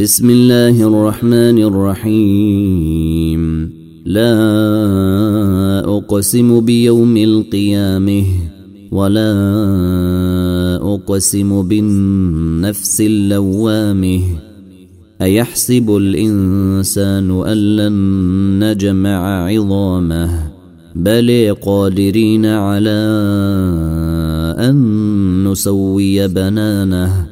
بسم الله الرحمن الرحيم. لا أقسم بيوم القيامة ولا أقسم بالنفس اللوامة. أيحسب الإنسان أن لن نجمع عظامه؟ بل قادرين على أن نسوي بنانه.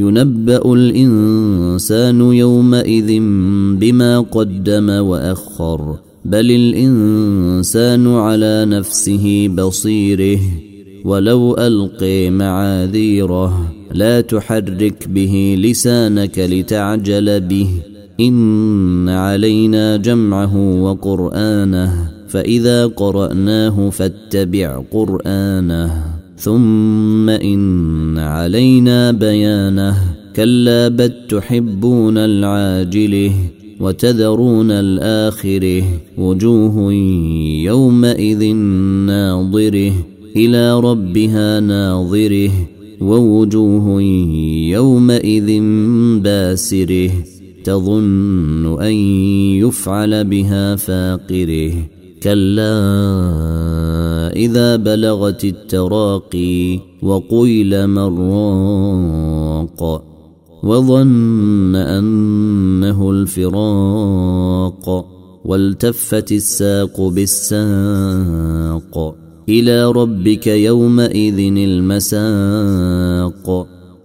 ينبأ الإنسان يومئذ بما قدم وأخر بل الإنسان على نفسه بصيره ولو ألقي معاذيره لا تحرك به لسانك لتعجل به. إن علينا جمعه وقرآنه فإذا قرأناه فاتبع قرآنه. ثم إن علينا بيانه. كلا بل تحبون العاجله وتذرون الآخره. وجوه يومئذ ناظره إلى ربها ناظره. ووجوه يومئذ باسره. تظن أن يفعل بها فاقره. كلا إذا بلغت التراقي وقيل مراق وظن أنه الفراق والتفت الساق بالساق إلى ربك يومئذ المساق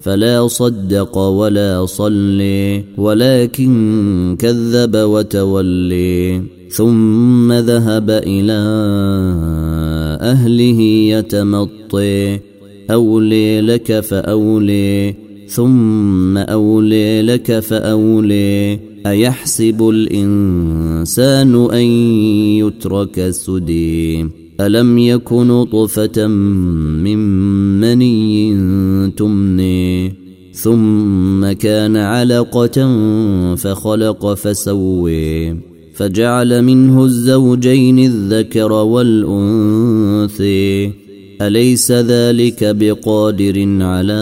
فلا صدق ولا صلي ولكن كذب وتولي ثم ذهب إلى أهله يتمطي. أولي لك فأولي ثم أولي لك فأولي. أيحسب الإنسان أن يترك سدي؟ ألم يكن طفة من مني تمني؟ ثم كان علقة فخلق فسوي. فجعل منه الزوجين الذكر والانثي أليس ذلك بقادر على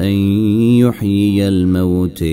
أن يحيي الموت